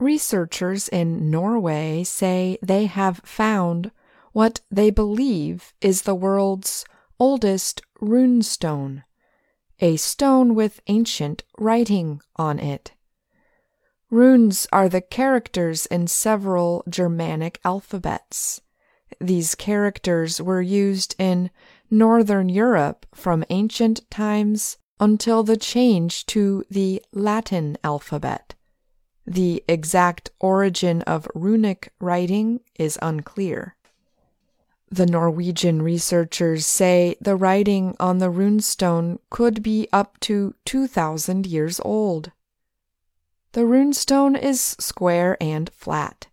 Researchers in Norway say they have found what they believe is the world's oldest runestone, a stone with ancient writing on it. Runes are the characters in several Germanic alphabets. These characters were used in Northern Europe from ancient times until the change to the Latin alphabet. The exact origin of runic writing is unclear. The Norwegian researchers say the writing on the runestone could be up to 2,000 years old. The runestone is square and flat.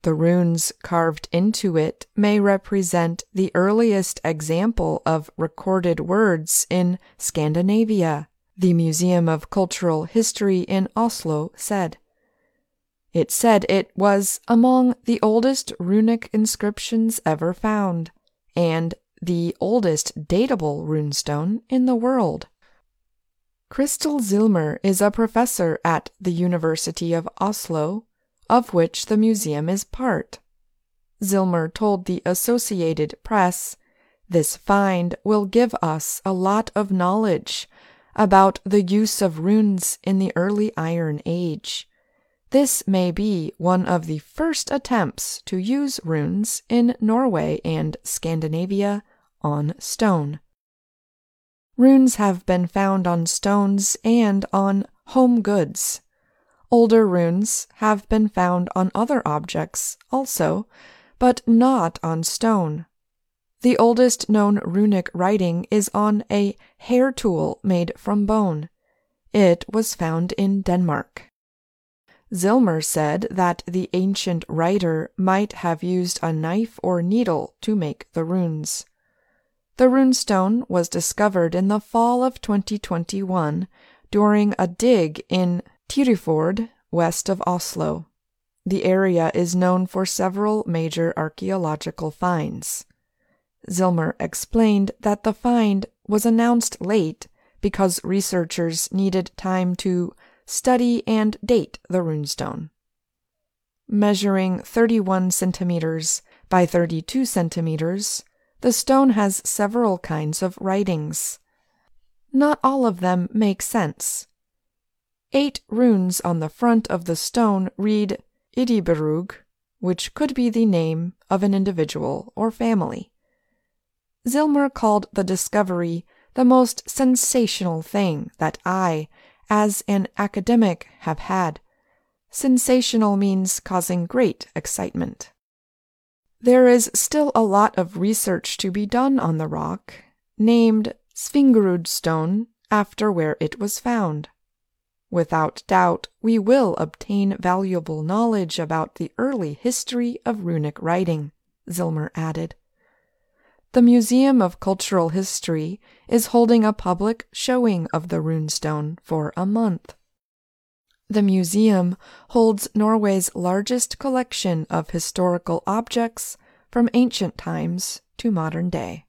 The runes carved into it may represent the earliest example of recorded words in Scandinavia, the Museum of Cultural History in Oslo said. It said it was among the oldest runic inscriptions ever found, and the oldest datable runestone in the world. Kristel Zilmer is a professor at the University of Oslo, of which the museum is part. Zilmer told the Associated Press, This find will give us a lot of knowledge about the use of runes in the early Iron Age. This may be one of the first attempts to use runes in Norway and Scandinavia on stone. Runes have been found on stones and on home goods. Older runes have been found on other objects also, but not on stone. The oldest known runic writing is on a hair tool made from bone. It was found in Denmark. Zilmer said that the ancient writer might have used a knife or needle to make the runes. The runestone was discovered in the fall of 2021 during a dig in Tyrifjord, west of Oslo. The area is known for several major archaeological finds. Zilmer explained that the find was announced late because researchers needed time to study and date the runestone. Measuring 31 centimeters by 32 centimeters, the stone has several kinds of writings. Not all of them make sense. Eight runes on the front of the stone read Idiberug, which could be the name of an individual or family. Zilmer called the discovery the most sensational thing that I, as an academic, have had. Sensational means causing great excitement. There is still a lot of research to be done on the rock, named Svingerud stone after where it was found. Without doubt, we will obtain valuable knowledge about the early history of runic writing, Zilmer added. The Museum of Cultural History is holding a public showing of the runestone for a month. The museum holds Norway's largest collection of historical objects from ancient times to modern day.